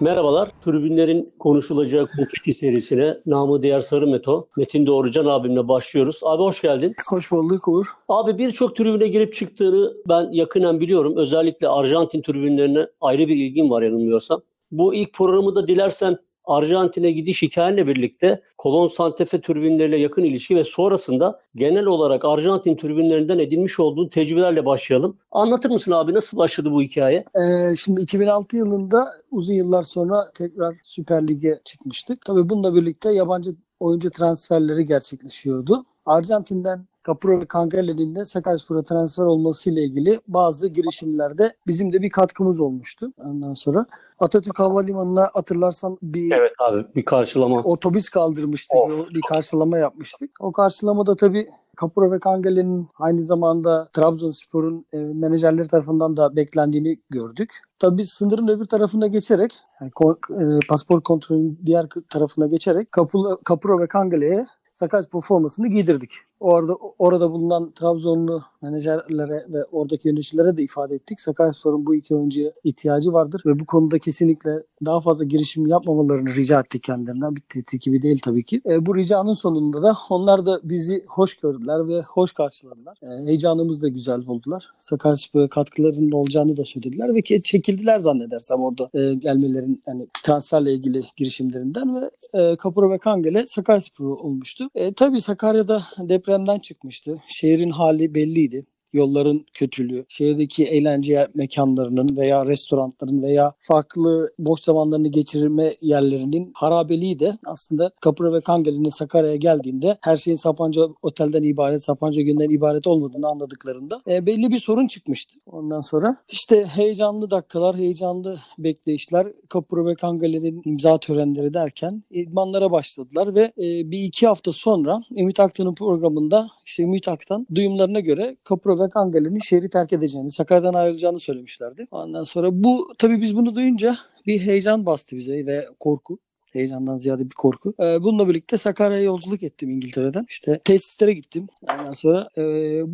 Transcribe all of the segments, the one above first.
Merhabalar. Tribünlerin konuşulacağı konfeti serisine namı diğer Sarı Meto, Metin Doğrucan abimle başlıyoruz. Abi hoş geldin. Hoş bulduk Uğur. Abi birçok tribüne girip çıktığını ben yakından biliyorum. Özellikle Arjantin tribünlerine ayrı bir ilgim var yanılmıyorsam. Bu ilk programı da dilersen Arjantin'e gidiş hikayenle birlikte Kolon Santefe tribünleriyle yakın ilişki ve sonrasında genel olarak Arjantin tribünlerinden edinmiş olduğun tecrübelerle başlayalım. Anlatır mısın abi nasıl başladı bu hikaye? Ee, şimdi 2006 yılında uzun yıllar sonra tekrar Süper Lig'e çıkmıştık. Tabii bununla birlikte yabancı oyuncu transferleri gerçekleşiyordu. Arjantin'den Capuro ve Kangalle'nin de Sakaryaspor'a transfer olmasıyla ilgili bazı girişimlerde bizim de bir katkımız olmuştu. Ondan sonra Atatürk Havalimanı'na hatırlarsan bir Evet abi bir karşılama. otobüs kaldırmıştık Of. bir karşılama yapmıştık. O karşılamada tabii Capuro ve Kangale'nin aynı zamanda Trabzonspor'un e, menajerleri tarafından da beklendiğini gördük. Tabii sınırın öbür tarafına geçerek, yani ko- e, pasaport kontrolünün diğer tarafına geçerek Capuro, Capuro ve Kangale'ye Sakaryaspor formasını giydirdik. Orada orada bulunan Trabzonlu menajerlere ve oradaki yöneticilere de ifade ettik. Sakaryaspor'un bu iki oyuncuya ihtiyacı vardır ve bu konuda kesinlikle daha fazla girişim yapmamalarını rica ettik kendilerinden. Bir tehdit gibi değil tabii ki. E, bu ricanın sonunda da onlar da bizi hoş gördüler ve hoş karşıladılar. E, heyecanımızı da güzel buldular. Sakaryaspor'a katkılarının olacağını da söylediler ve ke- çekildiler zannedersem orada e, gelmelerin yani transferle ilgili girişimlerinden ve e, Kapura ve Kangele Sakaryaspor olmuştu. E, tabii Sakarya'da depremden çıkmıştı. Şehrin hali belliydi yolların kötülüğü, şehirdeki eğlence mekanlarının veya restoranların veya farklı boş zamanlarını geçirme yerlerinin harabeliği de aslında Kapıra ve Kangeli'nin Sakarya'ya geldiğinde her şeyin Sapanca Otel'den ibaret, Sapanca Günü'nden ibaret olmadığını anladıklarında e, belli bir sorun çıkmıştı. Ondan sonra işte heyecanlı dakikalar, heyecanlı bekleyişler Kapıra ve Kangeli'nin imza törenleri derken idmanlara başladılar ve e, bir iki hafta sonra Ümit Aktan'ın programında işte Ümit Aktan duyumlarına göre Kapıra ve Kangale'nin şehri terk edeceğini, Sakarya'dan ayrılacağını söylemişlerdi. Ondan sonra bu tabii biz bunu duyunca bir heyecan bastı bize ve korku. Heyecandan ziyade bir korku. Ee, bununla birlikte Sakarya'ya yolculuk ettim İngiltere'den. İşte tesislere gittim. Ondan sonra e,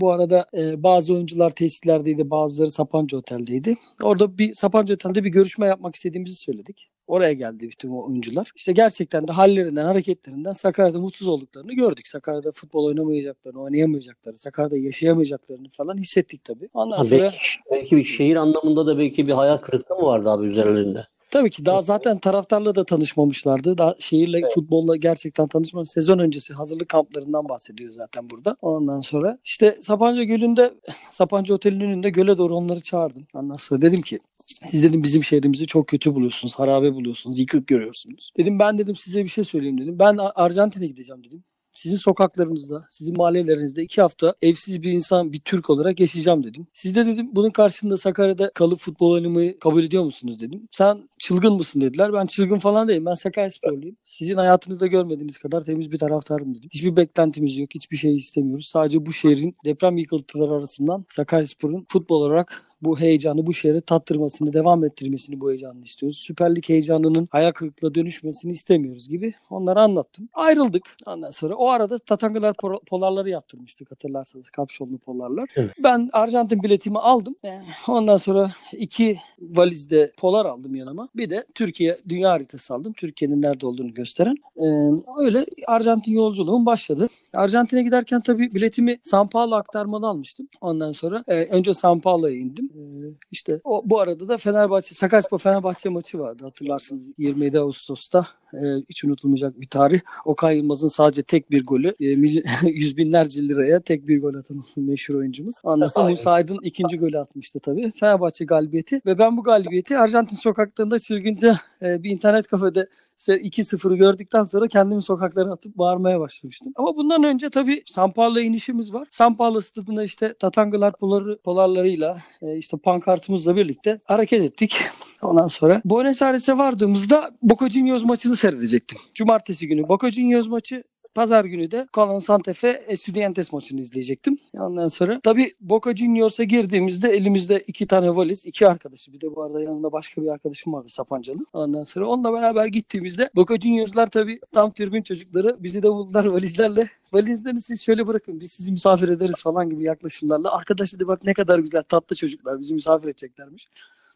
bu arada e, bazı oyuncular tesislerdeydi, bazıları Sapanca Otel'deydi. Orada bir Sapanca Otel'de bir görüşme yapmak istediğimizi söyledik. Oraya geldi bütün o oyuncular. İşte gerçekten de hallerinden, hareketlerinden Sakarya'da mutsuz olduklarını gördük. Sakarya'da futbol oynamayacaklarını, oynayamayacaklarını, Sakarya'da yaşayamayacaklarını falan hissettik tabii. Ondan Ha, sonra belki, belki bir şehir anlamında da belki bir hayal kırıklığı mı vardı abi üzerlerinde? Tabii ki daha zaten taraftarla da tanışmamışlardı. Daha şehirle Evet. futbolla gerçekten tanışma sezon öncesi hazırlık kamplarından bahsediyor zaten burada. Ondan sonra işte Sapanca Gölü'nde Sapanca Oteli'nin önünde göle doğru onları çağırdım. Ondan sonra dedim ki siz dedim bizim şehrimizi çok kötü buluyorsunuz, harabe buluyorsunuz, yıkık görüyorsunuz. Dedim ben dedim size bir şey söyleyeyim dedim. Ben Ar- Arjantin'e gideceğim dedim. Sizin sokaklarınızda, sizin mahallelerinizde iki hafta evsiz bir insan, bir Türk olarak yaşayacağım dedim. Siz de dedim bunun karşılığında Sakarya'da kalıp futbol oynamayı kabul ediyor musunuz dedim. Sen çılgın mısın dediler. Ben çılgın falan değilim. Ben Sakaryasporluyum. Sizin hayatınızda görmediğiniz kadar temiz bir taraftarım dedim. Hiçbir beklentimiz yok. Hiçbir şey istemiyoruz. Sadece bu şehrin deprem yıkıntıları arasından Sakaryaspor'un futbol olarak bu heyecanı bu şehre tattırmasını, devam ettirmesini bu heyecanını istiyoruz. Süper Lig heyecanının hayal kırıklığına dönüşmesini istemiyoruz gibi onları anlattım. Ayrıldık. Ondan sonra o arada Tatangalar pol- polarları yaptırmıştık hatırlarsanız kapşonlu polarlar. Evet. Ben Arjantin biletimi aldım. Ee, Ondan sonra iki valizde polar aldım yanıma. Bir de Türkiye dünya haritası aldım. Türkiye'nin nerede olduğunu gösteren. Ee, öyle Arjantin yolculuğum başladı. Arjantin'e giderken tabii biletimi São Paulo aktarmalı almıştım. Ondan sonra e, önce São Paulo'ya indim. Ee, işte o, bu arada da Fenerbahçe, Sakaryaspor Fenerbahçe maçı vardı hatırlarsınız 27 Ağustos'ta. e, hiç unutulmayacak bir tarih. Okay Yılmaz'ın sadece tek bir golü e, mil- yüz binlerce liraya tek bir gol atan meşhur oyuncumuz. Aynen. Musa Aydın ikinci golü atmıştı tabii. Fenerbahçe galibiyeti ve ben bu galibiyeti Arjantin sokaklarında çılgınca e, bir internet kafede 2-0'ı gördükten sonra kendimi sokaklara atıp bağırmaya başlamıştım. Ama bundan önce tabii São Paulo'ya inişimiz var. São Paulo stadında işte Tatangalar poları, polarlarıyla e, işte pankartımızla birlikte hareket ettik. Ondan sonra Buenos Aires'e vardığımızda Boca Juniors maçını seyredecektim. Cumartesi günü Boca Juniors maçı Pazar günü de Colón Santa Fe Estudiantes maçını izleyecektim. Ondan sonra tabii Boca Juniors'a girdiğimizde elimizde iki tane valiz, iki arkadaşı. Bir de bu arada yanımda başka bir arkadaşım vardı Sapancalı. Ondan sonra onunla beraber gittiğimizde Boca Juniors'lar tabii tam türbün çocukları bizi de buldular valizlerle. Valizlerini siz şöyle bırakın biz sizi misafir ederiz falan gibi yaklaşımlarla. Arkadaş dedi bak ne kadar güzel tatlı çocuklar bizi misafir edeceklermiş.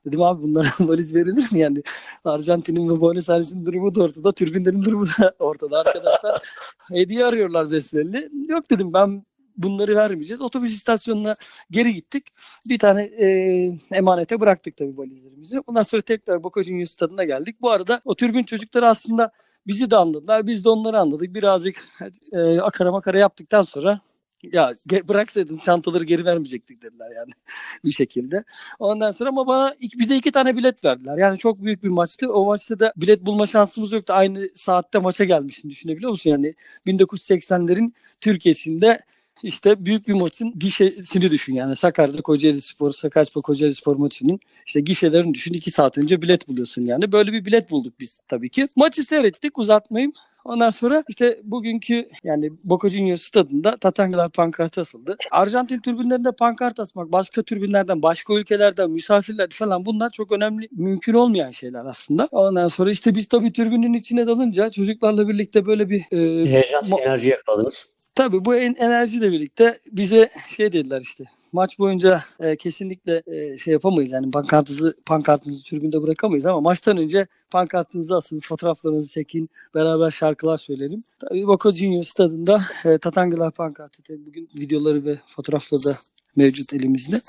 Dedim abi bunlara valiz verilir mi yani? Arjantin'in ve Buenos Aires'in durumu da ortada, türbinlerin durumu da ortada. Arkadaşlar hediye arıyorlar besbelli. Yok dedim ben bunları vermeyeceğiz. Otobüs istasyonuna geri gittik. Bir tane e, emanete bıraktık tabii valizlerimizi. Ondan sonra tekrar Boca Juniors stadına geldik. Bu arada o türbün çocukları aslında bizi de anladılar. Biz de onları anladık. Birazcık e, akara makara yaptıktan sonra ya ge- bıraksaydın çantaları geri vermeyecektik dediler yani bir şekilde. Ondan sonra ama bana bize iki tane bilet verdiler. Yani çok büyük bir maçtı. O maçta da bilet bulma şansımız yoktu. Aynı saatte maça gelmişsin düşünebiliyor musun? Yani 1980'lerin Türkiye'sinde işte büyük bir maçın gişesini düşün yani Sakarya'da Kocaeli Spor, Sakarya Kocaeli Spor maçının işte gişelerini düşün. iki saat önce bilet buluyorsun yani. Böyle bir bilet bulduk biz tabii ki. Maçı seyrettik uzatmayayım. Ondan sonra işte bugünkü yani Boca Juniors stadında Tatangalar pankartı asıldı. Arjantin tribünlerinde pankart asmak başka tribünlerden, başka ülkelerden, misafirler falan bunlar çok önemli, mümkün olmayan şeyler aslında. Ondan sonra işte biz tabii tribünün içine dalınca çocuklarla birlikte böyle bir e, Heyecan, enerji yakaladınız. Tabii bu en- enerjiyle birlikte bize şey dediler işte maç boyunca e, kesinlikle e, şey yapamayız yani pankartınızı pankartınızı tribünde bırakamayız ama maçtan önce pankartınızı asın, fotoğraflarınızı çekin, beraber şarkılar söyleyelim. Tabii Boca Juniors stadında e, Tatangalar pankartı bugün videoları ve fotoğrafları da mevcut elimizde.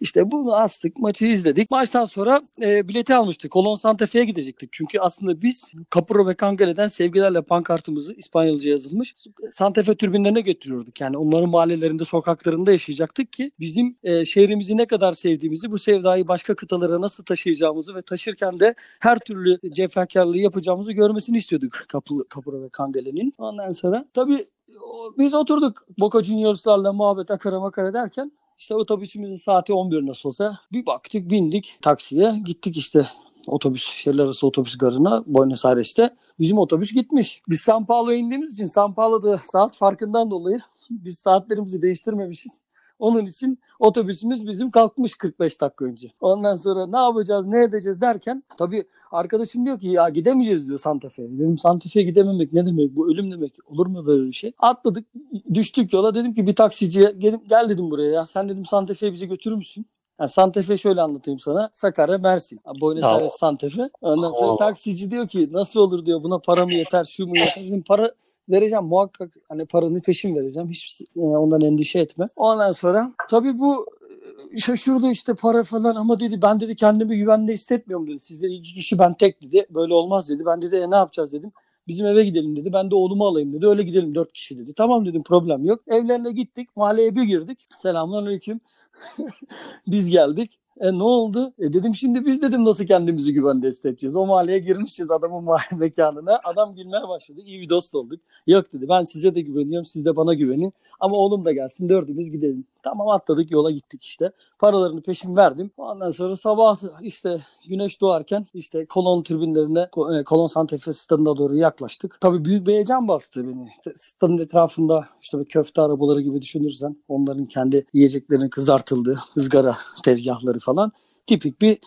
İşte bunu astık, maçı izledik. Maçtan sonra e, bileti almıştık. Kolon Santa Fe'ye gidecektik. Çünkü aslında biz Capurro ve Cangale'den sevgilerle pankartımızı İspanyolca yazılmış Santa Fe türbinlerine götürüyorduk. Yani onların mahallelerinde, sokaklarında yaşayacaktık ki bizim e, şehrimizi ne kadar sevdiğimizi, bu sevdayı başka kıtalara nasıl taşıyacağımızı ve taşırken de her türlü cefakarlığı yapacağımızı görmesini istiyorduk Capurro ve Cangale'nin. Ondan sonra tabii biz oturduk Boca Juniors'larla muhabbet akara makara derken işte otobüsümüzün saati 11 nasıl olsa bir baktık bindik taksiye gittik işte otobüs şehirler arası otobüs garına Buenos Aires'te bizim otobüs gitmiş. Biz São Paulo'ya indiğimiz için São Paulo'da saat farkından dolayı biz saatlerimizi değiştirmemişiz. Onun için otobüsümüz bizim kalkmış 45 dakika önce. Ondan sonra ne yapacağız, ne edeceğiz derken tabii arkadaşım diyor ki ya gidemeyeceğiz diyor Santa Fe'ye. Dedim Santa Fe'ye gidememek ne demek bu ölüm demek olur mu böyle bir şey? Atladık düştük yola dedim ki bir taksiciye gel, gel dedim buraya ya sen dedim Santa Fe'ye bizi götürür müsün? Yani Santa Fe şöyle anlatayım sana. Sakarya, Mersin. Buenos. Aires, Santa Fe. Ondan sonra taksici diyor ki nasıl olur diyor buna para mı yeter, şu mu yeter. Dedim para vereceğim muhakkak hani paranı peşin vereceğim. Hiç e, ondan endişe etme. Ondan sonra tabii bu e, şaşırdı işte para falan ama dedi ben dedi kendimi güvende hissetmiyorum dedi. Siz iki kişi ben tek dedi. Böyle olmaz dedi. Ben dedi e, ne yapacağız dedim. Bizim eve gidelim dedi. Ben de oğlumu alayım dedi. Öyle gidelim dört kişi dedi. Tamam dedim problem yok. Evlerine gittik. Mahalleye bir girdik. Selamünaleyküm. Biz geldik. E ne oldu? E dedim şimdi biz dedim nasıl kendimizi güvende hissedeceğiz. O mahalleye girmişiz adamın mahalle mekanına. Adam gülmeye başladı. İyi bir dost olduk. Yok dedi ben size de güveniyorum siz de bana güvenin. Ama oğlum da gelsin dördümüz gidelim. Tamam atladık yola gittik işte. Paralarını peşin verdim. Ondan sonra sabah işte güneş doğarken işte kolon tribünlerine e, kolon Santa Fe stadına doğru yaklaştık. Tabii büyük bir heyecan bastı beni. Stadın etrafında işte böyle köfte arabaları gibi düşünürsen onların kendi yiyeceklerinin kızartıldığı ızgara tezgahları falan. Tipik bir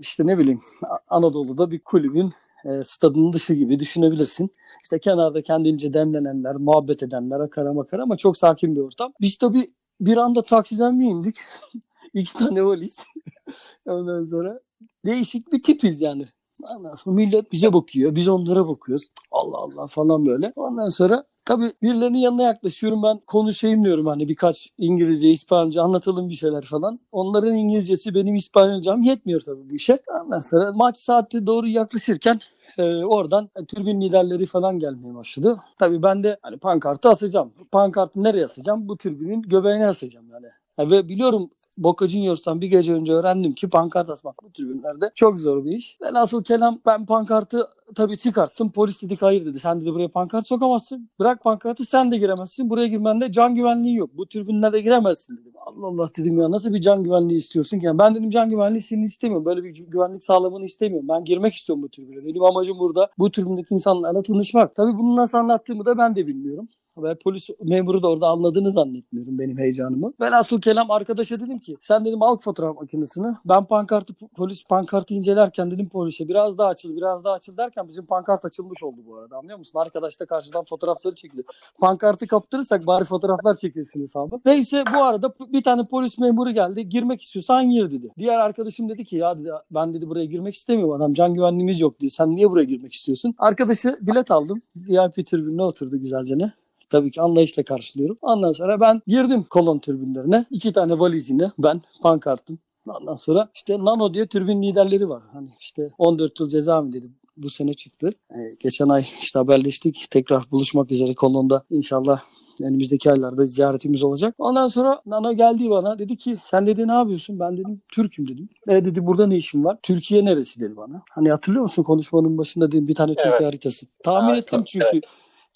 işte ne bileyim Anadolu'da bir kulübün e, stadının dışı gibi düşünebilirsin. İşte kenarda kendince demlenenler, muhabbet edenler, akara makara ama çok sakin bir ortam. Biz tabii bir anda taksiden bir indik. İki tane valiz. Ondan sonra değişik bir tipiz yani. Ondan sonra millet bize bakıyor, biz onlara bakıyoruz. Allah Allah falan böyle. Ondan sonra tabii birilerinin yanına yaklaşıyorum ben konuşayım diyorum hani birkaç İngilizce, İspanyolca anlatalım bir şeyler falan. Onların İngilizcesi benim İspanyolcam yetmiyor tabii bu işe. Ondan sonra maç saati doğru yaklaşırken e, oradan tribün liderleri falan gelmeye başladı. Tabii ben de hani pankartı asacağım. Pankartı nereye asacağım? Bu tribünün göbeğine asacağım yani. Ha, ve biliyorum Boca Juniors'tan bir gece önce öğrendim ki pankart asmak bu tribünlerde çok zor bir iş. Velhasıl kelam ben pankartı tabii çıkarttım. Polis dedik hayır dedi. Sen dedi buraya pankart sokamazsın. Bırak pankartı sen de giremezsin. Buraya girmende can güvenliği yok. Bu tribünlere giremezsin dedim. Allah Allah dedim ya nasıl bir can güvenliği istiyorsun ki? Yani ben dedim can güvenliği seni istemiyorum. Böyle bir güvenlik sağlamanı istemiyorum. Ben girmek istiyorum bu tribüne. Benim amacım burada bu tribündeki insanlarla tanışmak. Tabii bunu nasıl anlattığımı da ben de bilmiyorum. Ve polis memuru da orada anladığını zannetmiyorum benim heyecanımı. Ben asıl kelam arkadaşa dedim ki sen dedim al fotoğraf makinesini. Ben pankartı polis pankartı incelerken dedim polise biraz daha açıl biraz daha açıl derken bizim pankart açılmış oldu bu arada anlıyor musun? Arkadaş da karşıdan fotoğrafları çekiliyor. Pankartı kaptırırsak bari fotoğraflar çekilsin hesabı. Neyse bu arada bir tane polis memuru geldi. Girmek istiyorsan gir dedi. Diğer arkadaşım dedi ki ya dedi, ben dedi buraya girmek istemiyorum adam. Can güvenliğimiz yok diyor. Sen niye buraya girmek istiyorsun? Arkadaşı bilet aldım. VIP tribününe oturdu güzelce ne. Tabii ki anlayışla karşılıyorum. Ondan sonra ben girdim kolon tribünlerine. İki tane valizine ben pankartım. Ondan sonra işte Nano diye tribün liderleri var. Hani işte 14 yıl ceza mı dedim bu sene çıktı. Ee, geçen ay işte haberleştik. Tekrar buluşmak üzere kolonda inşallah önümüzdeki aylarda ziyaretimiz olacak. Ondan sonra Nano geldi bana dedi ki sen dedi ne yapıyorsun? Ben dedim Türk'üm dedim. E dedi burada ne işin var? Türkiye neresi dedi bana. Hani hatırlıyor musun konuşmanın başında dedim bir tane Türkiye Evet. haritası. Tahmin Evet, ettim çünkü.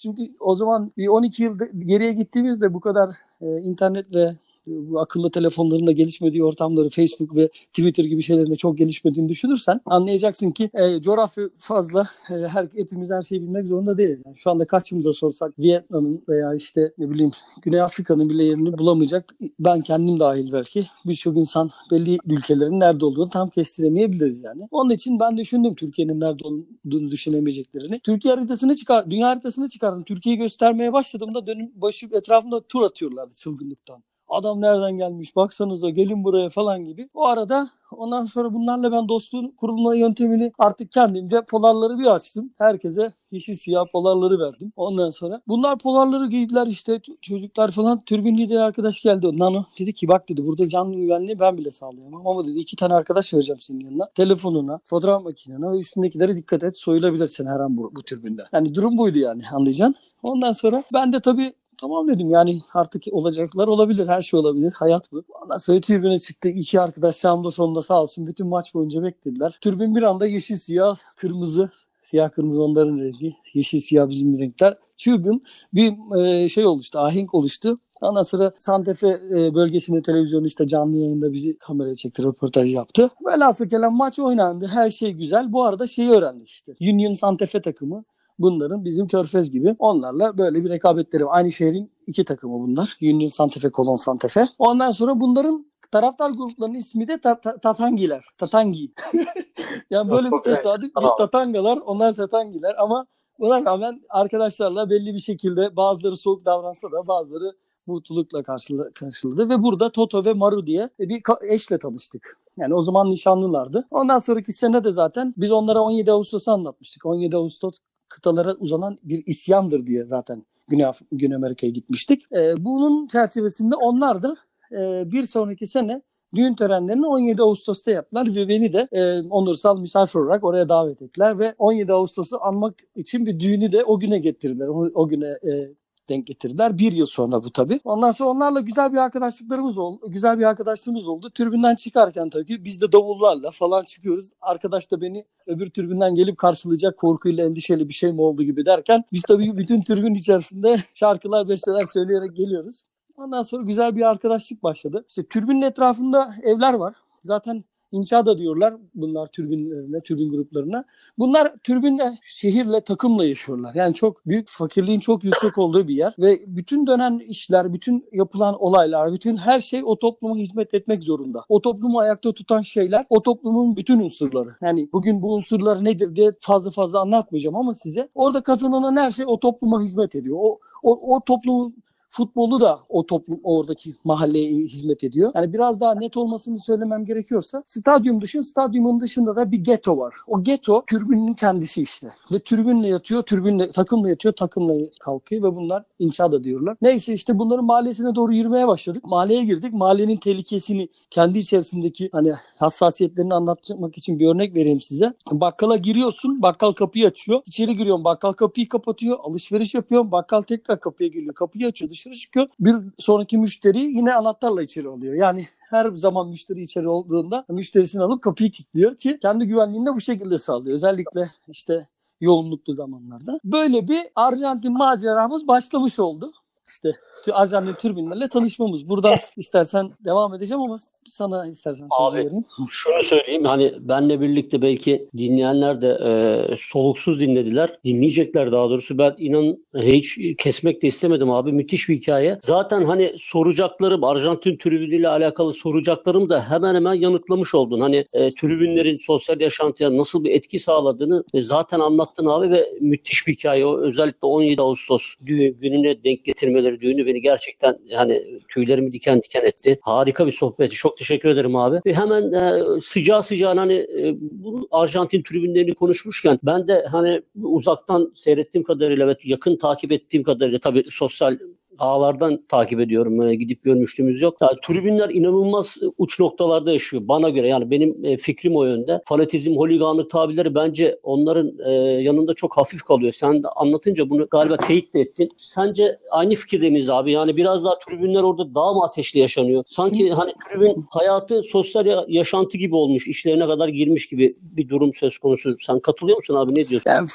Çünkü o zaman bir 12 yıl geriye gittiğimizde bu kadar e, internet ve bu akıllı telefonların da gelişmediği ortamları Facebook ve Twitter gibi şeylerin de çok gelişmediğini düşünürsen anlayacaksın ki e, coğrafya fazla e, her hepimiz her şeyi bilmek zorunda değiliz. Yani şu anda kaçımıza sorsak Vietnam'ın veya işte ne bileyim Güney Afrika'nın bile yerini bulamayacak ben kendim dahil belki birçok insan belli ülkelerin nerede olduğunu tam kestiremeyebiliriz yani. Onun için ben düşündüm Türkiye'nin nerede olduğunu düşünemeyeceklerini. Türkiye haritasını çıkar, dünya haritasını çıkardım. Türkiye'yi göstermeye başladığımda dönüm başı etrafında tur atıyorlardı çılgınlıktan. Adam nereden gelmiş baksanıza gelin buraya falan gibi. O arada ondan sonra bunlarla ben dostluğun kurulma yöntemini artık kendimce polarları bir açtım. Herkese yeşil siyah polarları verdim. Ondan sonra bunlar polarları giydiler işte çocuklar falan. Türbin lideri arkadaş geldi. Nano dedi ki bak dedi burada canlı güvenliği ben bile sağlayamam ama dedi iki tane arkadaş vereceğim senin yanına. Telefonuna, fotoğraf makinene ve üstündekilere dikkat et. Soyulabilirsin her an bu, bu türbünde. Yani durum buydu yani anlayacaksın. Ondan sonra ben de tabii Tamam dedim yani artık olacaklar olabilir. Her şey olabilir. Hayat bu. Ondan sonra tribüne çıktık. İki arkadaş sağımda sonunda sağ olsun bütün maç boyunca beklediler. Tribün bir anda yeşil siyah kırmızı. Siyah kırmızı onların rengi. Yeşil siyah bizim renkler. Çılgın bir e, şey oluştu. Ahenk oluştu. Ondan sonra Santefe e, bölgesinde televizyonu işte canlı yayında bizi kameraya çekti, röportaj yaptı. Velhasıl kelam maç oynandı. Her şey güzel. Bu arada şeyi öğrendik işte. Union Santefe takımı bunların bizim Körfez gibi. Onlarla böyle bir rekabetleri var. Aynı şehrin iki takımı bunlar. Union Santefe, Kolon Santefe. Ondan sonra bunların taraftar gruplarının ismi de Ta- Ta- Tatangiler. Tatangi. yani böyle bir tesadüf. Biz. Tatangalar, onlar Tatangiler ama buna rağmen arkadaşlarla belli bir şekilde bazıları soğuk davransa da bazıları mutlulukla karşıla- karşıladı ve burada Toto ve Maru diye bir ka- eşle tanıştık. Yani o zaman nişanlılardı. Ondan sonraki sene de zaten biz onlara 17 Ağustos'u anlatmıştık. 17 Ağustos kıtalara uzanan bir isyandır diye zaten Güney, Af- Güney Amerika'ya gitmiştik. Ee, bunun çerçevesinde onlar da e, bir sonraki sene düğün törenlerini 17 Ağustos'ta yaptılar ve beni de e, onursal misafir olarak oraya davet ettiler ve 17 Ağustos'u anmak için bir düğünü de o güne getirdiler. O, o güne e, denk getirdiler. Bir yıl sonra bu tabii. Ondan sonra onlarla güzel bir arkadaşlıklarımız oldu. Güzel bir arkadaşlığımız oldu. Türbünden çıkarken tabii biz de davullarla falan çıkıyoruz. Arkadaş da beni öbür türbünden gelip karşılayacak korkuyla endişeli bir şey mi oldu gibi derken biz tabii bütün türbün içerisinde şarkılar, besteler söyleyerek geliyoruz. Ondan sonra güzel bir arkadaşlık başladı. İşte türbünün etrafında evler var. Zaten inşaada diyorlar bunlar türbinlerine, türbin gruplarına. Bunlar türbinle, şehirle, takımla yaşıyorlar. Yani çok büyük, fakirliğin çok yüksek olduğu bir yer. Ve bütün dönen işler, bütün yapılan olaylar, bütün her şey o topluma hizmet etmek zorunda. O toplumu ayakta tutan şeyler, o toplumun bütün unsurları. Yani bugün bu unsurlar nedir diye fazla fazla anlatmayacağım ama size. Orada kazanılan her şey o topluma hizmet ediyor. O, o, o toplumun futbolu da o toplum oradaki mahalleye hizmet ediyor. Yani biraz daha net olmasını söylemem gerekiyorsa stadyum düşün. Stadyumun dışında da bir geto var. O geto türbünün kendisi işte. Ve türbünle yatıyor, türbünle takımla yatıyor, takımla kalkıyor ve bunlar inşaada diyorlar. Neyse işte bunların mahallesine doğru yürümeye başladık. Mahalleye girdik. Mahallenin tehlikesini kendi içerisindeki hani hassasiyetlerini anlatmak için bir örnek vereyim size. Bakkala giriyorsun, bakkal kapıyı açıyor. İçeri giriyorsun, bakkal kapıyı kapatıyor. Alışveriş yapıyorsun, bakkal tekrar kapıya geliyor. Kapıyı açıyor, dışarı çıkıyor. Bir sonraki müşteri yine anahtarla içeri alıyor. Yani her zaman müşteri içeri olduğunda müşterisini alıp kapıyı kilitliyor ki kendi güvenliğini de bu şekilde sağlıyor. Özellikle işte yoğunluklu zamanlarda. Böyle bir Arjantin maceramız başlamış oldu. İşte Arjantin türbinlerle tanışmamız. Buradan istersen devam edeceğim ama sana istersen Abi, vereyim. Şunu söyleyeyim hani benle birlikte belki dinleyenler de e, soluksuz dinlediler. Dinleyecekler daha doğrusu. Ben inan hiç kesmek de istemedim abi. Müthiş bir hikaye. Zaten hani soracaklarım Arjantin tribünüyle alakalı soracaklarım da hemen hemen yanıtlamış oldun. Hani e, tribünlerin sosyal yaşantıya nasıl bir etki sağladığını e, zaten anlattın abi ve müthiş bir hikaye. O özellikle 17 Ağustos gününe denk getirmeleri düğünü beni gerçekten hani tüylerimi diken diken etti. Harika bir sohbeti. Çok teşekkür ederim abi. Ve hemen e, sıcağı sıcağına hani e, bu Arjantin tribünlerini konuşmuşken ben de hani uzaktan seyrettiğim kadarıyla ve yakın takip ettiğim kadarıyla tabii sosyal ağlardan takip ediyorum. E, gidip görmüşlüğümüz yok. Yani, tribünler inanılmaz uç noktalarda yaşıyor. Bana göre yani benim e, fikrim o yönde. Fanatizm, holiganlık tabirleri bence onların e, yanında çok hafif kalıyor. Sen anlatınca bunu galiba teyit de ettin. Sence aynı fikirde miyiz abi? Yani biraz daha tribünler orada daha mı ateşli yaşanıyor? Sanki Şimdi- hani tribün hayatı sosyal ya- yaşantı gibi olmuş. işlerine kadar girmiş gibi bir durum söz konusu. Sen katılıyor musun abi? Ne diyorsun? Yani,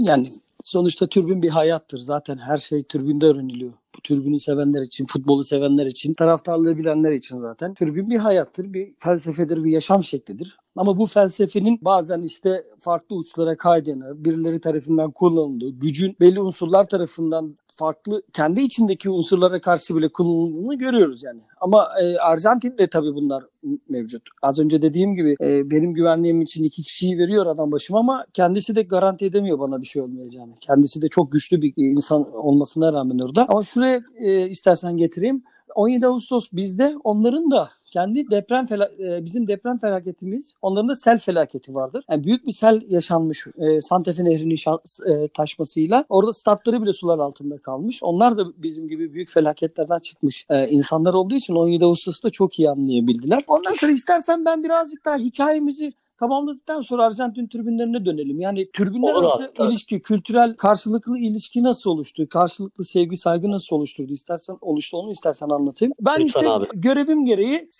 yani sonuçta türbün bir hayattır. Zaten her şey türbünde öğreniliyor. Bu türbünü sevenler için, futbolu sevenler için, taraftarlığı bilenler için zaten. Türbün bir hayattır, bir felsefedir, bir yaşam şeklidir. Ama bu felsefenin bazen işte farklı uçlara kaydığını, birileri tarafından kullanıldığı, gücün belli unsurlar tarafından farklı kendi içindeki unsurlara karşı bile kullanıldığını görüyoruz yani. Ama e, Arjantin'de tabii bunlar mevcut. Az önce dediğim gibi e, benim güvenliğim için iki kişiyi veriyor adam başıma ama kendisi de garanti edemiyor bana bir şey olmayacağını. Kendisi de çok güçlü bir insan olmasına rağmen orada. Ama şuraya e, istersen getireyim. 17 Ağustos bizde onların da kendi deprem fela- e, bizim deprem felaketimiz onların da sel felaketi vardır. Yani büyük bir sel yaşanmış e, Santa Nehri'nin şa- e, taşmasıyla. Orada statları bile sular altında kalmış. Onlar da bizim gibi büyük felaketlerden çıkmış e, insanlar olduğu için 17 Ağustos'ta çok iyi anlayabildiler. Ondan sonra istersen ben birazcık daha hikayemizi tamamladıktan sonra Arjantin tribünlerine dönelim. Yani tribünler Olur arası abi, ilişki, kültürel karşılıklı ilişki nasıl oluştu? Karşılıklı sevgi, saygı nasıl oluşturdu? İstersen oluştu onu istersen anlatayım. Ben Lütfen işte abi. görevim gereği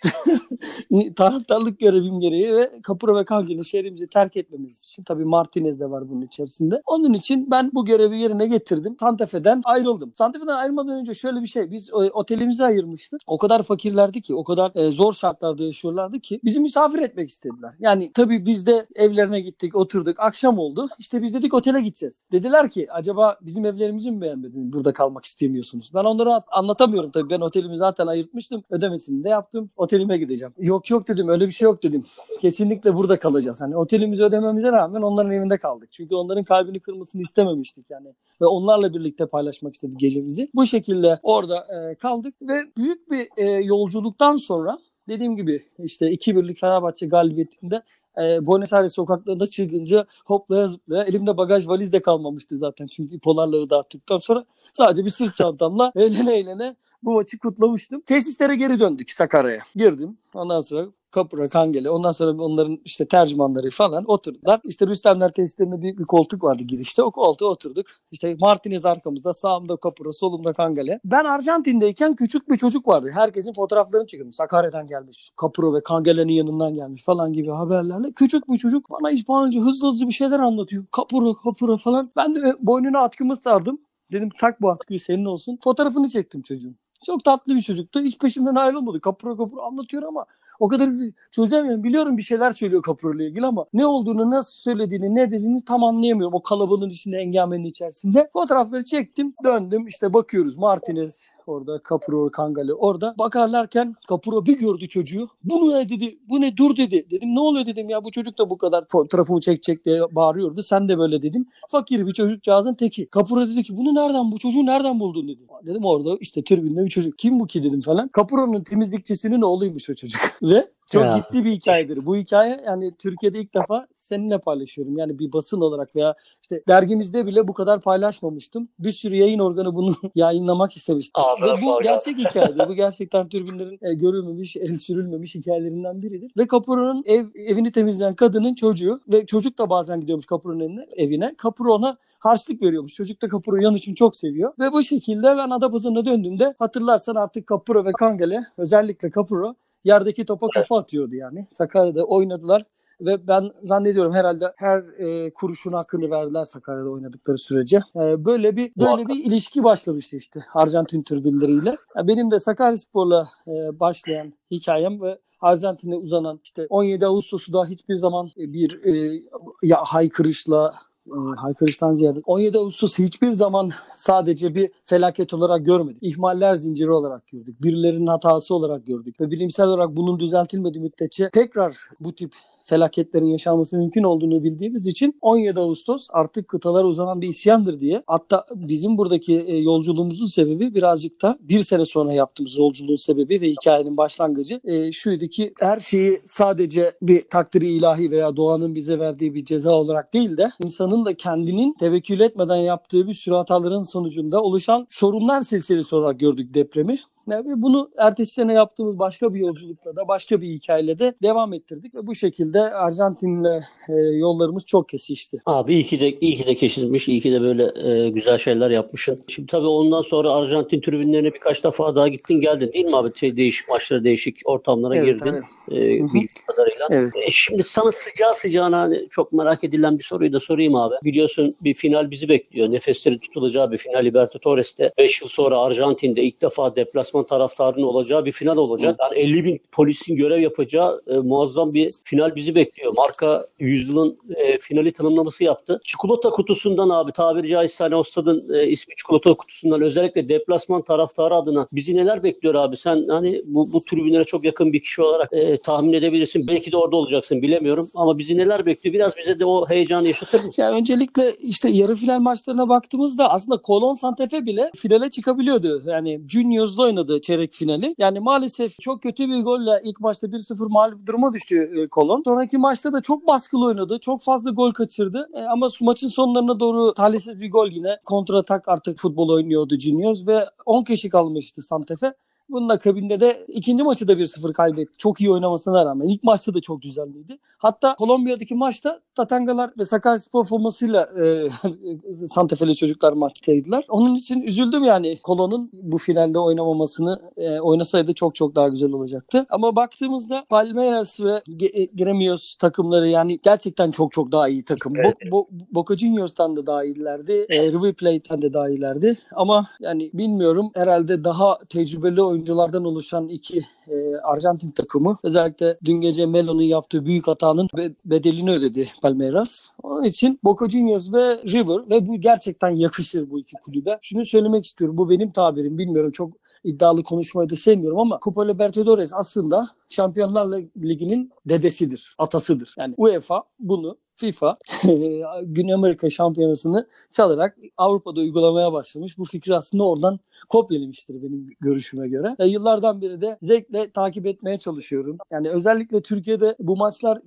taraftarlık görevim gereği ve Kapura ve Kangel'i şehrimizi terk etmemiz için tabii Martinez de var bunun içerisinde. Onun için ben bu görevi yerine getirdim. Santa Fe'den ayrıldım. Santa Fe'den ayrılmadan önce şöyle bir şey. Biz e, otelimizi ayırmıştık. O kadar fakirlerdi ki, o kadar e, zor şartlarda yaşıyorlardı ki bizi misafir etmek istediler. Yani tabii biz de evlerine gittik, oturduk. Akşam oldu. İşte biz dedik otele gideceğiz. Dediler ki acaba bizim evlerimizi mi beğenmediniz? Burada kalmak istemiyorsunuz. Ben onlara anlatamıyorum tabii. Ben otelimi zaten ayırtmıştım. Ödemesini de yaptım. Otelime gideceğim. Yok yok dedim. Öyle bir şey yok dedim. Kesinlikle burada kalacağız. Hani otelimizi ödememize rağmen onların evinde kaldık. Çünkü onların kalbini kırmasını istememiştik yani. Ve onlarla birlikte paylaşmak istedik gecemizi. Bu şekilde orada e, kaldık ve büyük bir e, yolculuktan sonra dediğim gibi işte 2-1'lik Fenerbahçe galibiyetinde e, Buenos Aires sokaklarında çılgınca hoplaya zıplaya elimde bagaj valiz de kalmamıştı zaten çünkü polarları dağıttıktan sonra sadece bir sırt çantamla eğlene eğlene bu maçı kutlamıştım. Tesislere geri döndük Sakarya'ya. Girdim. Ondan sonra Kapıra, Kangele. Ondan sonra onların işte tercümanları falan oturdular. İşte Rüstemler tesislerinde büyük bir koltuk vardı girişte. O koltuğa oturduk. İşte Martinez arkamızda, sağımda Kapıra, solumda Kangele. Ben Arjantin'deyken küçük bir çocuk vardı. Herkesin fotoğraflarını çekilmiş. Sakarya'dan gelmiş. Kapıra ve Kangele'nin yanından gelmiş falan gibi haberlerle. Küçük bir çocuk bana İspanyolca hızlı hızlı bir şeyler anlatıyor. Kapıra, Kapıra falan. Ben de e, boynuna atkımı sardım. Dedim tak bu atkıyı senin olsun. Fotoğrafını çektim çocuğun. Çok tatlı bir çocuktu. Hiç peşimden ayrılmadı. Kapıra kapıra anlatıyor ama o kadar hızlı çözemiyorum. Biliyorum bir şeyler söylüyor Kapıra ile ilgili ama ne olduğunu, nasıl söylediğini, ne dediğini tam anlayamıyorum. O kalabalığın içinde, engamenin içerisinde. Fotoğrafları çektim, döndüm. İşte bakıyoruz Martinez orada, Kapuro, Kangale orada. Bakarlarken Kapuro bir gördü çocuğu. Bu ne dedi, bu ne dur dedi. Dedim ne oluyor dedim ya bu çocuk da bu kadar fotoğrafımı çekecek diye bağırıyordu. Sen de böyle dedim. Fakir bir çocukcağızın teki. Kapuro dedi ki bunu nereden, bu çocuğu nereden buldun dedi. Dedim orada işte tribünde bir çocuk. Kim bu ki dedim falan. Kapuro'nun temizlikçisinin oğluymuş o çocuk. Ve çok Ya. ciddi bir hikayedir. Bu hikaye yani Türkiye'de ilk defa seninle paylaşıyorum. Yani bir basın olarak veya işte dergimizde bile bu kadar paylaşmamıştım. Bir sürü yayın organı bunu yayınlamak istemişti. Ağzına Ve bu gerçek hikayedir. Bu gerçekten türbünlerin e, görülmemiş, el sürülmemiş hikayelerinden biridir. Ve Kapuro'nun ev, evini temizleyen kadının çocuğu ve çocuk da bazen gidiyormuş Kapuro'nun evine, evine. Kapuro ona harçlık veriyormuş. Çocuk da Kapuro yan için çok seviyor. Ve bu şekilde ben Adapazarı'na döndüğümde hatırlarsan artık Kapuro ve Kangele özellikle Kapuro yerdeki topa kafa atıyordu yani. Sakarya'da oynadılar. Ve ben zannediyorum herhalde her e, kuruşun hakkını verdiler Sakarya'da oynadıkları sürece. E, böyle bir böyle Muhakkak. bir ilişki başlamıştı işte Arjantin türbinleriyle. Benim de Sakaryaspor'la e, başlayan hikayem ve Arjantin'e uzanan işte 17 Ağustos'u da hiçbir zaman e, bir e, ya haykırışla haykırıştan ziyade 17 Ağustos'u hiçbir zaman sadece bir felaket olarak görmedik. İhmaller zinciri olarak gördük. Birilerinin hatası olarak gördük. Ve bilimsel olarak bunun düzeltilmediği müddetçe tekrar bu tip felaketlerin yaşanması mümkün olduğunu bildiğimiz için 17 Ağustos artık kıtalara uzanan bir isyandır diye. Hatta bizim buradaki e, yolculuğumuzun sebebi birazcık da bir sene sonra yaptığımız yolculuğun sebebi ve hikayenin başlangıcı e, şuydu ki her şeyi sadece bir takdiri ilahi veya doğanın bize verdiği bir ceza olarak değil de insanın da kendinin tevekkül etmeden yaptığı bir sürü hataların sonucunda oluşan sorunlar silsilesi olarak gördük depremi. Ve bunu ertesi sene yaptığımız başka bir yolculukla da başka bir hikayeyle de devam ettirdik ve bu şekilde Arjantin'le e, yollarımız çok kesişti. Abi iyi ki de iyi ki de kesilmiş, iyi ki de böyle e, güzel şeyler yapmışsın. Şimdi tabii ondan sonra Arjantin tribünlerine birkaç defa daha gittin geldin değil mi abi? Şey, değişik maçlara, değişik ortamlara Evet, girdin. evet. E, bildiğim kadarıyla. Evet. E, şimdi sana sıcağı sıcağına hani çok merak edilen bir soruyu da sorayım abi. Biliyorsun bir final bizi bekliyor. Nefesleri tutulacağı bir final Libertadores'te. 5 yıl sonra Arjantin'de ilk defa deplasman taraftarının olacağı bir final olacak. Yani 50 bin polisin görev yapacağı e, muazzam bir final bizi bekliyor. Marka yüzyılın e, finali tanımlaması yaptı. Çikolata kutusundan abi tabiri caizse hani o stadın e, ismi çikolata kutusundan özellikle deplasman taraftarı adına bizi neler bekliyor abi? Sen hani bu, bu tribünlere çok yakın bir kişi olarak e, tahmin edebilirsin. Belki de orada olacaksın bilemiyorum. Ama bizi neler bekliyor? Biraz bize de o heyecanı yaşatır mısın? Ya öncelikle işte yarı final maçlarına baktığımızda aslında Colon Santa Fe bile finale çıkabiliyordu. Yani Junior'da oynadı çeyrek finali. Yani maalesef çok kötü bir golle ilk maçta 1-0 mağlup duruma düştü e, Colon. Sonraki maçta da çok baskılı oynadı. Çok fazla gol kaçırdı. E, ama maçın sonlarına doğru talihsiz bir gol yine. Kontratak artık futbol oynuyordu Juniors ve 10 kişi kalmıştı Santa Fe. Bunun akabinde de ikinci maçı da 1-0 kaybetti. Çok iyi oynamasına rağmen. İlk maçta da çok düzenliydi. Hatta Kolombiya'daki maçta Tatangalar ve Sakaryaspor formasıyla e, Santa Fe'li çocuklar maçtaydılar. Onun için üzüldüm yani Kolon'un bu finalde oynamamasını e, oynasaydı çok çok daha güzel olacaktı. Ama baktığımızda Palmeiras ve e, Gremios takımları yani gerçekten çok çok daha iyi takım. Evet. Bo- Bo- Boca Juniors'tan da daha iyilerdi. E, River Plate'ten de daha iyilerdi. Ama yani bilmiyorum herhalde daha tecrübeli oyunculardan oluşan iki e, Arjantin takımı özellikle dün gece Melo'nun yaptığı büyük hatanın be- bedelini ödedi Palmeiras. Onun için Boca Juniors ve River ve bu gerçekten yakışır bu iki kulübe. Şunu söylemek istiyorum. Bu benim tabirim. Bilmiyorum çok iddialı konuşmayı da sevmiyorum ama Copa Libertadores aslında Şampiyonlar Ligi'nin dedesidir, atasıdır. Yani UEFA bunu FIFA Güney Amerika Şampiyonası'nı çalarak Avrupa'da uygulamaya başlamış. Bu fikri aslında oradan kopyalamıştır benim görüşüme göre. E, yıllardan beri de zevkle takip etmeye çalışıyorum. Yani özellikle Türkiye'de bu maçlar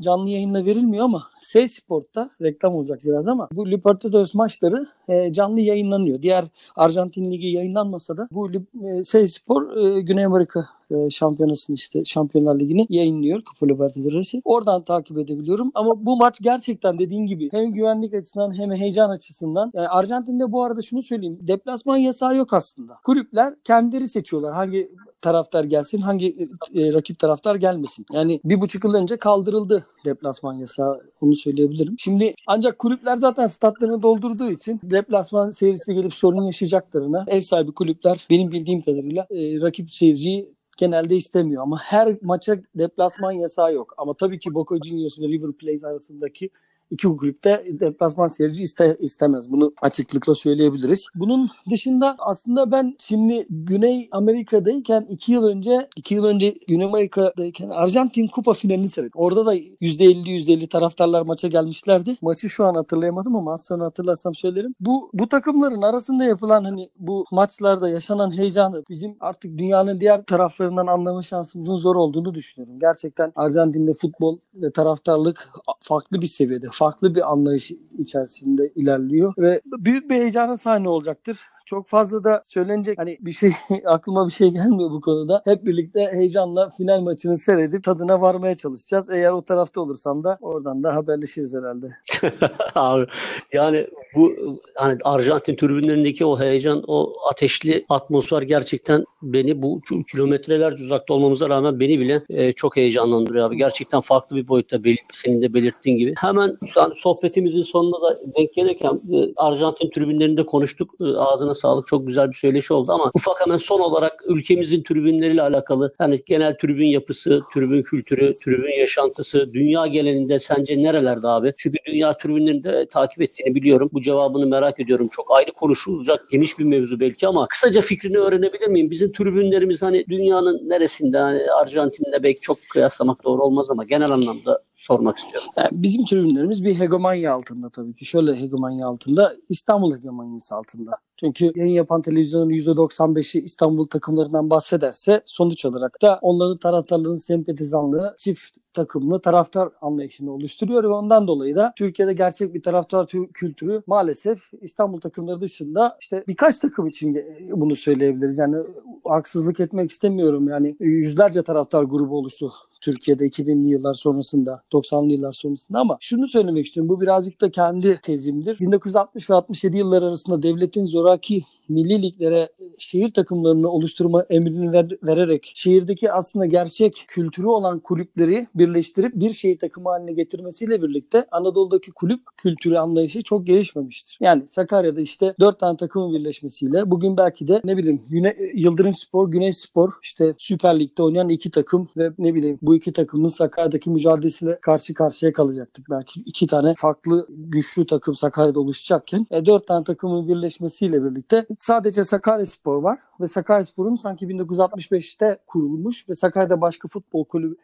canlı yayınla verilmiyor ama Sey Sport'ta reklam olacak biraz ama bu Libertadores maçları e, canlı yayınlanıyor. Diğer Arjantin Ligi yayınlanmasa da bu e, Sey Spor e, Güney Amerika e, şampiyonasını işte Şampiyonlar Ligi'ni yayınlıyor Kupa Libertadores'i. Oradan takip edebiliyorum. Ama bu maç gerçekten dediğin gibi hem güvenlik açısından hem heyecan açısından. Yani Arjantin'de bu arada şunu söyleyeyim. Deplasman yasağı yok aslında. Kulüpler kendileri seçiyorlar. Hangi taraftar gelsin, hangi e, rakip taraftar gelmesin. Yani bir buçuk yıl önce kaldırıldı deplasman yasağı. Onu söyleyebilirim. Şimdi ancak kulüpler zaten statlarını doldurduğu için deplasman seyircisi gelip sorun yaşayacaklarına ev sahibi kulüpler benim bildiğim kadarıyla e, rakip seyirciyi genelde istemiyor ama her maça deplasman yasağı yok. Ama tabii ki Boca Juniors ve River Plate arasındaki iki kulüpte deplasman seyirci iste, istemez. Bunu açıklıkla söyleyebiliriz. Bunun dışında aslında ben şimdi Güney Amerika'dayken iki yıl önce iki yıl önce Güney Amerika'dayken Arjantin Kupa finalini seyrettim. Orada da %50 %50 taraftarlar maça gelmişlerdi. Maçı şu an hatırlayamadım ama az sonra hatırlarsam söylerim. Bu bu takımların arasında yapılan hani bu maçlarda yaşanan heyecanı bizim artık dünyanın diğer taraflarından anlama şansımızın zor olduğunu düşünüyorum. Gerçekten Arjantin'de futbol ve taraftarlık farklı bir seviyede, farklı bir anlayış içerisinde ilerliyor ve büyük bir heyecana sahne olacaktır. Çok fazla da söylenecek hani bir şey aklıma bir şey gelmiyor bu konuda. Hep birlikte heyecanla final maçını seyredip tadına varmaya çalışacağız. Eğer o tarafta olursam da oradan da haberleşiriz herhalde. Abi yani bu hani Arjantin tribünlerindeki o heyecan, o ateşli atmosfer gerçekten beni bu kilometrelerce uzakta olmamıza rağmen beni bile e, çok heyecanlandırıyor abi. Gerçekten farklı bir boyutta bel- senin de belirttiğin gibi. Hemen yani sohbetimizin sonuna da denk gelirken e, Arjantin tribünlerinde konuştuk. E, ağzına sağlık çok güzel bir söyleşi oldu ama ufak hemen son olarak ülkemizin tribünleriyle alakalı hani genel tribün yapısı, tribün kültürü, tribün yaşantısı dünya genelinde sence nerelerde abi? Çünkü dünya tribünlerinde takip ettiğini biliyorum. Bu cevabını merak ediyorum. Çok ayrı konuşulacak geniş bir mevzu belki ama kısaca fikrini öğrenebilir miyim? Bizim tribünlerimiz hani dünyanın neresinde? Hani Arjantin'de belki çok kıyaslamak doğru olmaz ama genel anlamda sormak istiyorum. Yani bizim tribünlerimiz bir hegemonya altında tabii ki. Şöyle hegemonya altında, İstanbul hegemonyası altında. Çünkü yayın yapan televizyonun %95'i İstanbul takımlarından bahsederse sonuç olarak da onların taraftarların sempatizanlığı çift takımlı taraftar anlayışını oluşturuyor ve ondan dolayı da Türkiye'de gerçek bir taraftar tü- kültürü maalesef İstanbul takımları dışında işte birkaç takım için bunu söyleyebiliriz. Yani haksızlık etmek istemiyorum. Yani yüzlerce taraftar grubu oluştu Türkiye'de 2000'li yıllar sonrasında, 90'lı yıllar sonrasında ama şunu söylemek istiyorum. Bu birazcık da kendi tezimdir. 1960 ve 67 yıllar arasında devletin zoraki milli liglere şehir takımlarını oluşturma emrini ver- vererek şehirdeki aslında gerçek kültürü olan kulüpleri birleştirip bir şehir takımı haline getirmesiyle birlikte Anadolu'daki kulüp kültürü anlayışı çok gelişmemiştir. Yani Sakarya'da işte dört tane takımın birleşmesiyle bugün belki de ne bileyim Güne, Yıldırım Spor, Güneş Spor işte Süper Lig'de oynayan iki takım ve ne bileyim bu iki takımın Sakarya'daki mücadelesiyle karşı karşıya kalacaktık. Belki iki tane farklı güçlü takım Sakarya'da oluşacakken e, dört tane takımın birleşmesiyle birlikte sadece Sakaryaspor var ve Sakaryaspor'un sanki 1965'te kurulmuş ve Sakarya'da başka futbol kulübü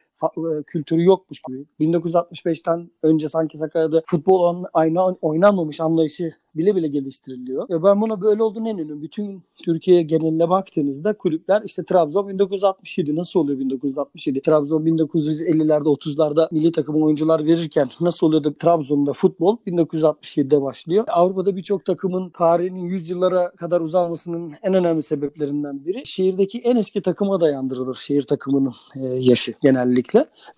kültürü yokmuş gibi. 1965'ten önce sanki Sakarya'da futbol an- ayna- oynanmamış anlayışı bile bile geliştiriliyor. Ve ben buna böyle olduğunu eminim. Bütün Türkiye geneline baktığınızda kulüpler işte Trabzon 1967 nasıl oluyor 1967? Trabzon 1950'lerde 30'larda milli takım oyuncular verirken nasıl oluyor da Trabzon'da futbol 1967'de başlıyor. Avrupa'da birçok takımın tarihinin 100 yıllara kadar uzanmasının en önemli sebeplerinden biri şehirdeki en eski takıma dayandırılır şehir takımının e, yaşı genellikle.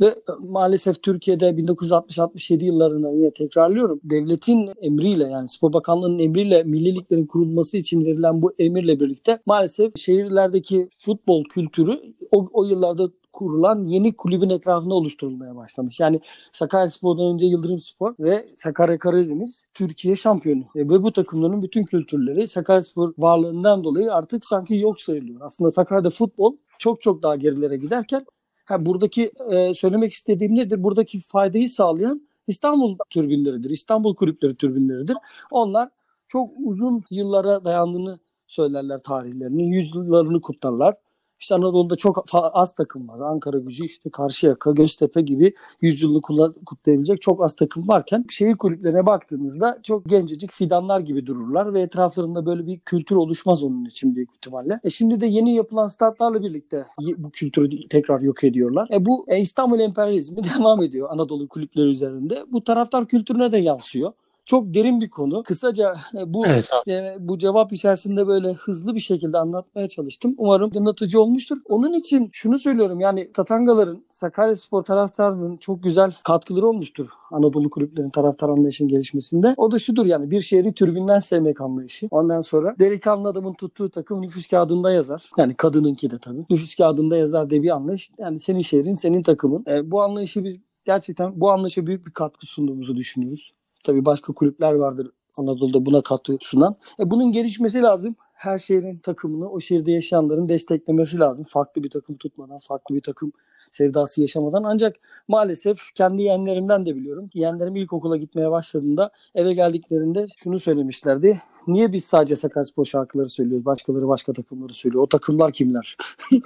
Ve e, maalesef Türkiye'de 1960-67 yıllarında yine tekrarlıyorum. Devletin emriyle yani Spor Bakanlığı'nın emriyle milli liglerin kurulması için verilen bu emirle birlikte maalesef şehirlerdeki futbol kültürü o, o yıllarda kurulan yeni kulübün etrafında oluşturulmaya başlamış. Yani Sakaryaspor'dan önce Yıldırım Spor ve Sakarya Karadeniz Türkiye şampiyonu. E, ve bu takımların bütün kültürleri Sakaryaspor varlığından dolayı artık sanki yok sayılıyor. Aslında Sakarya'da futbol çok çok daha gerilere giderken ha, buradaki e, söylemek istediğim nedir? Buradaki faydayı sağlayan İstanbul türbinleridir. İstanbul kulüpleri türbinleridir. Onlar çok uzun yıllara dayandığını söylerler tarihlerinin. Yüzyıllarını kutlarlar. İşte Anadolu'da çok az takım var. Ankara gücü işte Karşıyaka, Göztepe gibi yüzyılını kula- kutlayabilecek çok az takım varken şehir kulüplerine baktığınızda çok gencecik fidanlar gibi dururlar ve etraflarında böyle bir kültür oluşmaz onun için büyük ihtimalle. E şimdi de yeni yapılan statlarla birlikte bu kültürü tekrar yok ediyorlar. E bu e, İstanbul emperyalizmi devam ediyor Anadolu kulüpleri üzerinde. Bu taraftar kültürüne de yansıyor. Çok derin bir konu. Kısaca e, bu Evet e, bu cevap içerisinde böyle hızlı bir şekilde anlatmaya çalıştım. Umarım anlatıcı olmuştur. Onun için şunu söylüyorum yani Tatangaların, Sakaryaspor taraftarının çok güzel katkıları olmuştur Anadolu kulüplerinin taraftar anlayışının gelişmesinde. O da şudur yani bir şehri türbünden sevmek anlayışı. Ondan sonra delikanlı adamın tuttuğu takım nüfus kağıdında yazar. Yani kadınınki de tabii. Nüfus kağıdında yazar diye bir anlayış. Yani senin şehrin, senin takımın. E, bu anlayışı biz gerçekten bu anlayışa büyük bir katkı sunduğumuzu düşünüyoruz. Tabii başka kulüpler vardır Anadolu'da buna katkı sunan. E bunun gelişmesi lazım. Her şehrin takımını o şehirde yaşayanların desteklemesi lazım. Farklı bir takım tutmadan, farklı bir takım sevdası yaşamadan. Ancak maalesef kendi yeğenlerimden de biliyorum. Yeğenlerim ilkokula gitmeye başladığında eve geldiklerinde şunu söylemişlerdi. Niye biz sadece Sakaryaspor şarkıları söylüyoruz? Başkaları başka takımları söylüyor. O takımlar kimler?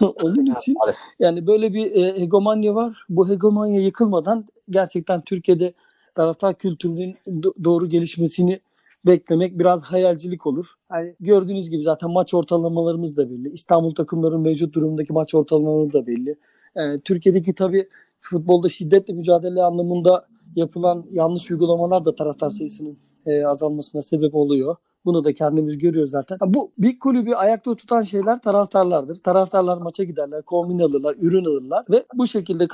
Onun için yani böyle bir e, hegemonya var. Bu hegemonya yıkılmadan gerçekten Türkiye'de taraftar kültürünün do- doğru gelişmesini beklemek biraz hayalcilik olur. Yani gördüğünüz gibi zaten maç ortalamalarımız da belli. İstanbul takımlarının mevcut durumdaki maç ortalamaları da belli. Ee, Türkiye'deki tabii futbolda şiddetle mücadele anlamında yapılan yanlış uygulamalar da taraftar sayısının e, azalmasına sebep oluyor. Bunu da kendimiz görüyoruz zaten. Bu bir kulübü ayakta tutan şeyler taraftarlardır. Taraftarlar maça giderler, kombin alırlar, ürün alırlar ve bu şekilde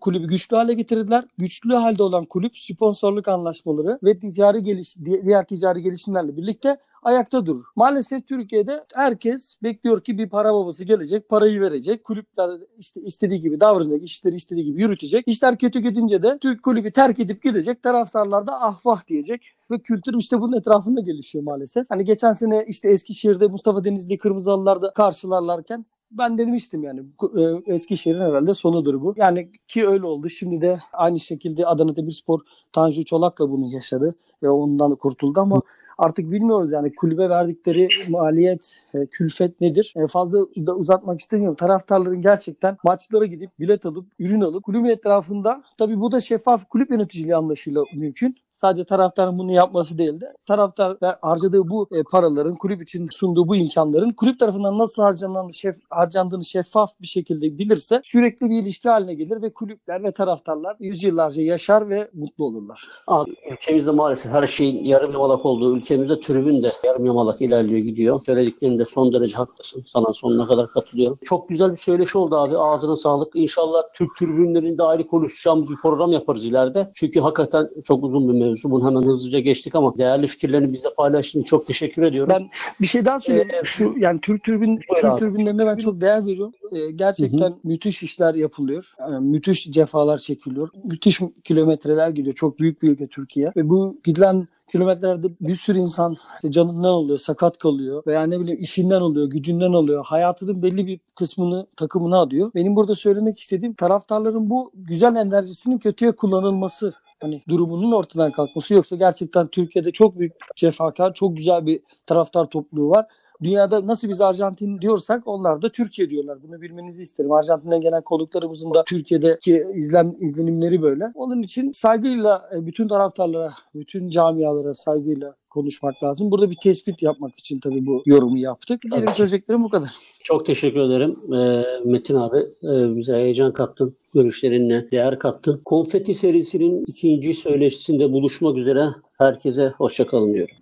kulübü güçlü hale getirirler. Güçlü halde olan kulüp sponsorluk anlaşmaları ve ticari geliş di- diğer ticari gelişimlerle birlikte ayakta durur. Maalesef Türkiye'de herkes bekliyor ki bir para babası gelecek, parayı verecek. Kulüpler işte istediği gibi davranacak, işleri istediği gibi yürütecek. İşler kötü gidince de Türk kulübü terk edip gidecek. Taraftarlar da ah vah diyecek. Ve kültür işte bunun etrafında gelişiyor maalesef. Hani geçen sene işte Eskişehir'de Mustafa Denizli Kırmızıhalılar'da karşılarlarken ben demiştim yani e, Eskişehir'in herhalde sonudur bu. Yani ki öyle oldu. Şimdi de aynı şekilde Adana Demirspor Tanju Çolak'la bunu yaşadı ve ondan kurtuldu ama artık bilmiyoruz yani kulübe verdikleri maliyet, e, külfet nedir? E, fazla da uzatmak istemiyorum. Taraftarların gerçekten maçlara gidip bilet alıp, ürün alıp kulübün etrafında tabii bu da şeffaf kulüp yöneticiliği anlaşıyla mümkün. Sadece taraftarın bunu yapması değil de taraftar harcadığı bu e, paraların kulüp için sunduğu bu imkanların kulüp tarafından nasıl harcandığını, şef, harcandığını şeffaf bir şekilde bilirse sürekli bir ilişki haline gelir ve kulüpler ve taraftarlar yüzyıllarca yaşar ve mutlu olurlar. Abi, ülkemizde maalesef her şeyin yarım yamalak olduğu ülkemizde tribün de yarım yamalak ilerliyor gidiyor. Söylediklerinde son derece haklısın. Sana sonuna kadar katılıyorum. Çok güzel bir söyleşi oldu abi. Ağzına sağlık. İnşallah Türk tribünlerinde ayrı konuşacağımız bir program yaparız ileride. Çünkü hakikaten çok uzun bir mevzu. Bunu hemen hızlıca geçtik ama değerli fikirlerini bizle paylaştığın çok teşekkür ediyorum. Ben bir şey daha söyleyeyim. Ee, Şu yani Türk Buyur Türk abi. tribünlerine ben çok değer veriyorum. Ee, gerçekten müthiş işler yapılıyor. Yani müthiş cefalar çekiliyor. Müthiş kilometreler gidiyor. Çok büyük bir ülke Türkiye ve bu gidilen kilometrelerde bir sürü insan işte canından oluyor, sakat kalıyor veya ne bileyim işinden oluyor, gücünden oluyor. Hayatının belli bir kısmını takımına adıyor. Benim burada söylemek istediğim taraftarların bu güzel enerjisinin kötüye kullanılması hani durumunun ortadan kalkması yoksa gerçekten Türkiye'de çok büyük cefakar, çok güzel bir taraftar topluluğu var. Dünyada nasıl biz Arjantin diyorsak onlar da Türkiye diyorlar. Bunu bilmenizi isterim. Arjantin'den gelen konuklarımızın da Türkiye'deki izlen, izlenimleri böyle. Onun için saygıyla e, bütün taraftarlara, bütün camialara saygıyla konuşmak lazım. Burada bir tespit yapmak için tabii bu yorumu yaptık. Benim Tabii. söyleyeceklerim bu kadar. Çok teşekkür ederim Ee, Metin abi. Ee, bize heyecan kattın. Görüşlerinle değer kattın. Konfeti serisinin ikinci söyleşisinde buluşmak üzere. Herkese hoşçakalın diyorum.